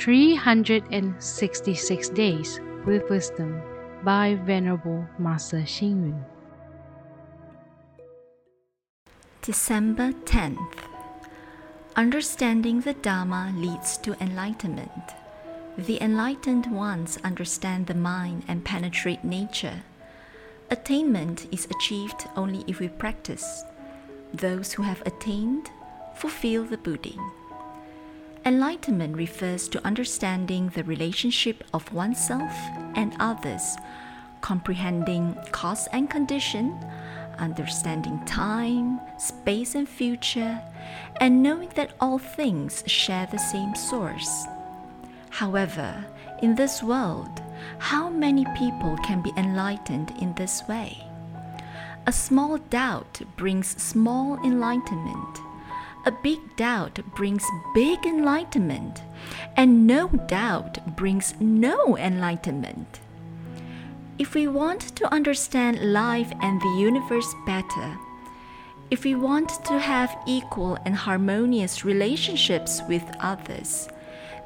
366 Days with Wisdom by Venerable Master Xing Yun. December 10th. Understanding the Dharma leads to enlightenment. The enlightened ones understand the mind and penetrate nature. Attainment is achieved only if we practice. Those who have attained fulfill the Buddhi. Enlightenment refers to understanding the relationship of oneself and others, comprehending cause and condition, understanding time, space, and future, and knowing that all things share the same source. However, in this world, how many people can be enlightened in this way? A small doubt brings small enlightenment a big doubt brings big enlightenment, and no doubt brings no enlightenment. If we want to understand life and the universe better, if we want to have equal and harmonious relationships with others,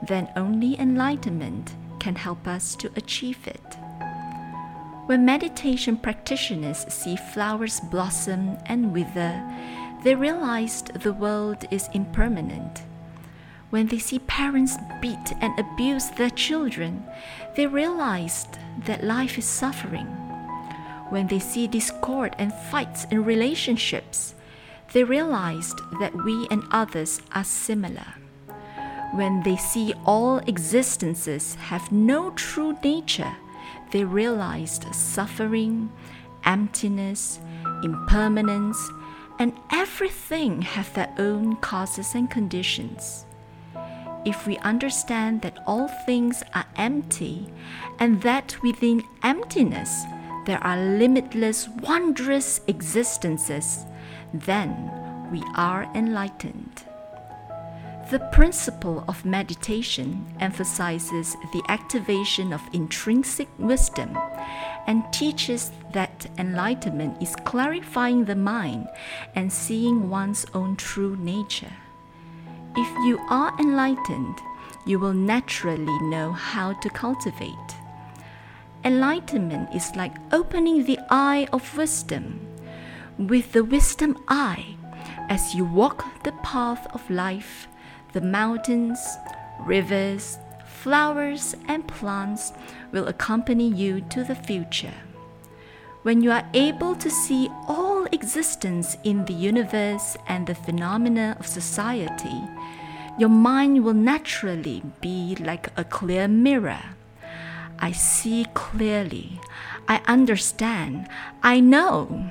then only enlightenment can help us to achieve it. When meditation practitioners see flowers blossom and wither, they realized the world is impermanent. When they see parents beat and abuse their children, they realized that life is suffering. When they see discord and fights in relationships, they realized that we and others are similar. When they see all existences have no true nature, they realized suffering, emptiness, impermanence, and everything have their own causes and conditions. If we understand that all things are empty and that within emptiness there are limitless, wondrous existences, then we are enlightened. The principle of meditation emphasizes the activation of intrinsic wisdom and teaches that enlightenment is clarifying the mind and seeing one's own true nature. If you are enlightened, you will naturally know how to cultivate. Enlightenment is like opening the eye of wisdom. With the wisdom eye, as you walk the path of life, the mountains, rivers, flowers, and plants will accompany you to the future. When you are able to see all existence in the universe and the phenomena of society, your mind will naturally be like a clear mirror. I see clearly. I understand. I know.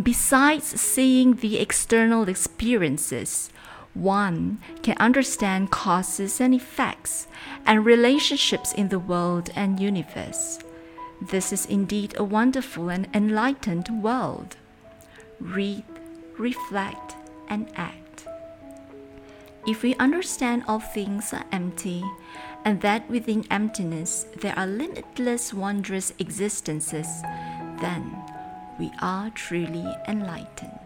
Besides seeing the external experiences, one can understand causes and effects and relationships in the world and universe. This is indeed a wonderful and enlightened world. Read, reflect, and act. If we understand all things are empty, and that within emptiness there are limitless, wondrous existences, then we are truly enlightened.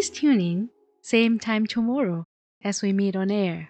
Please tune in, same time tomorrow as we meet on air.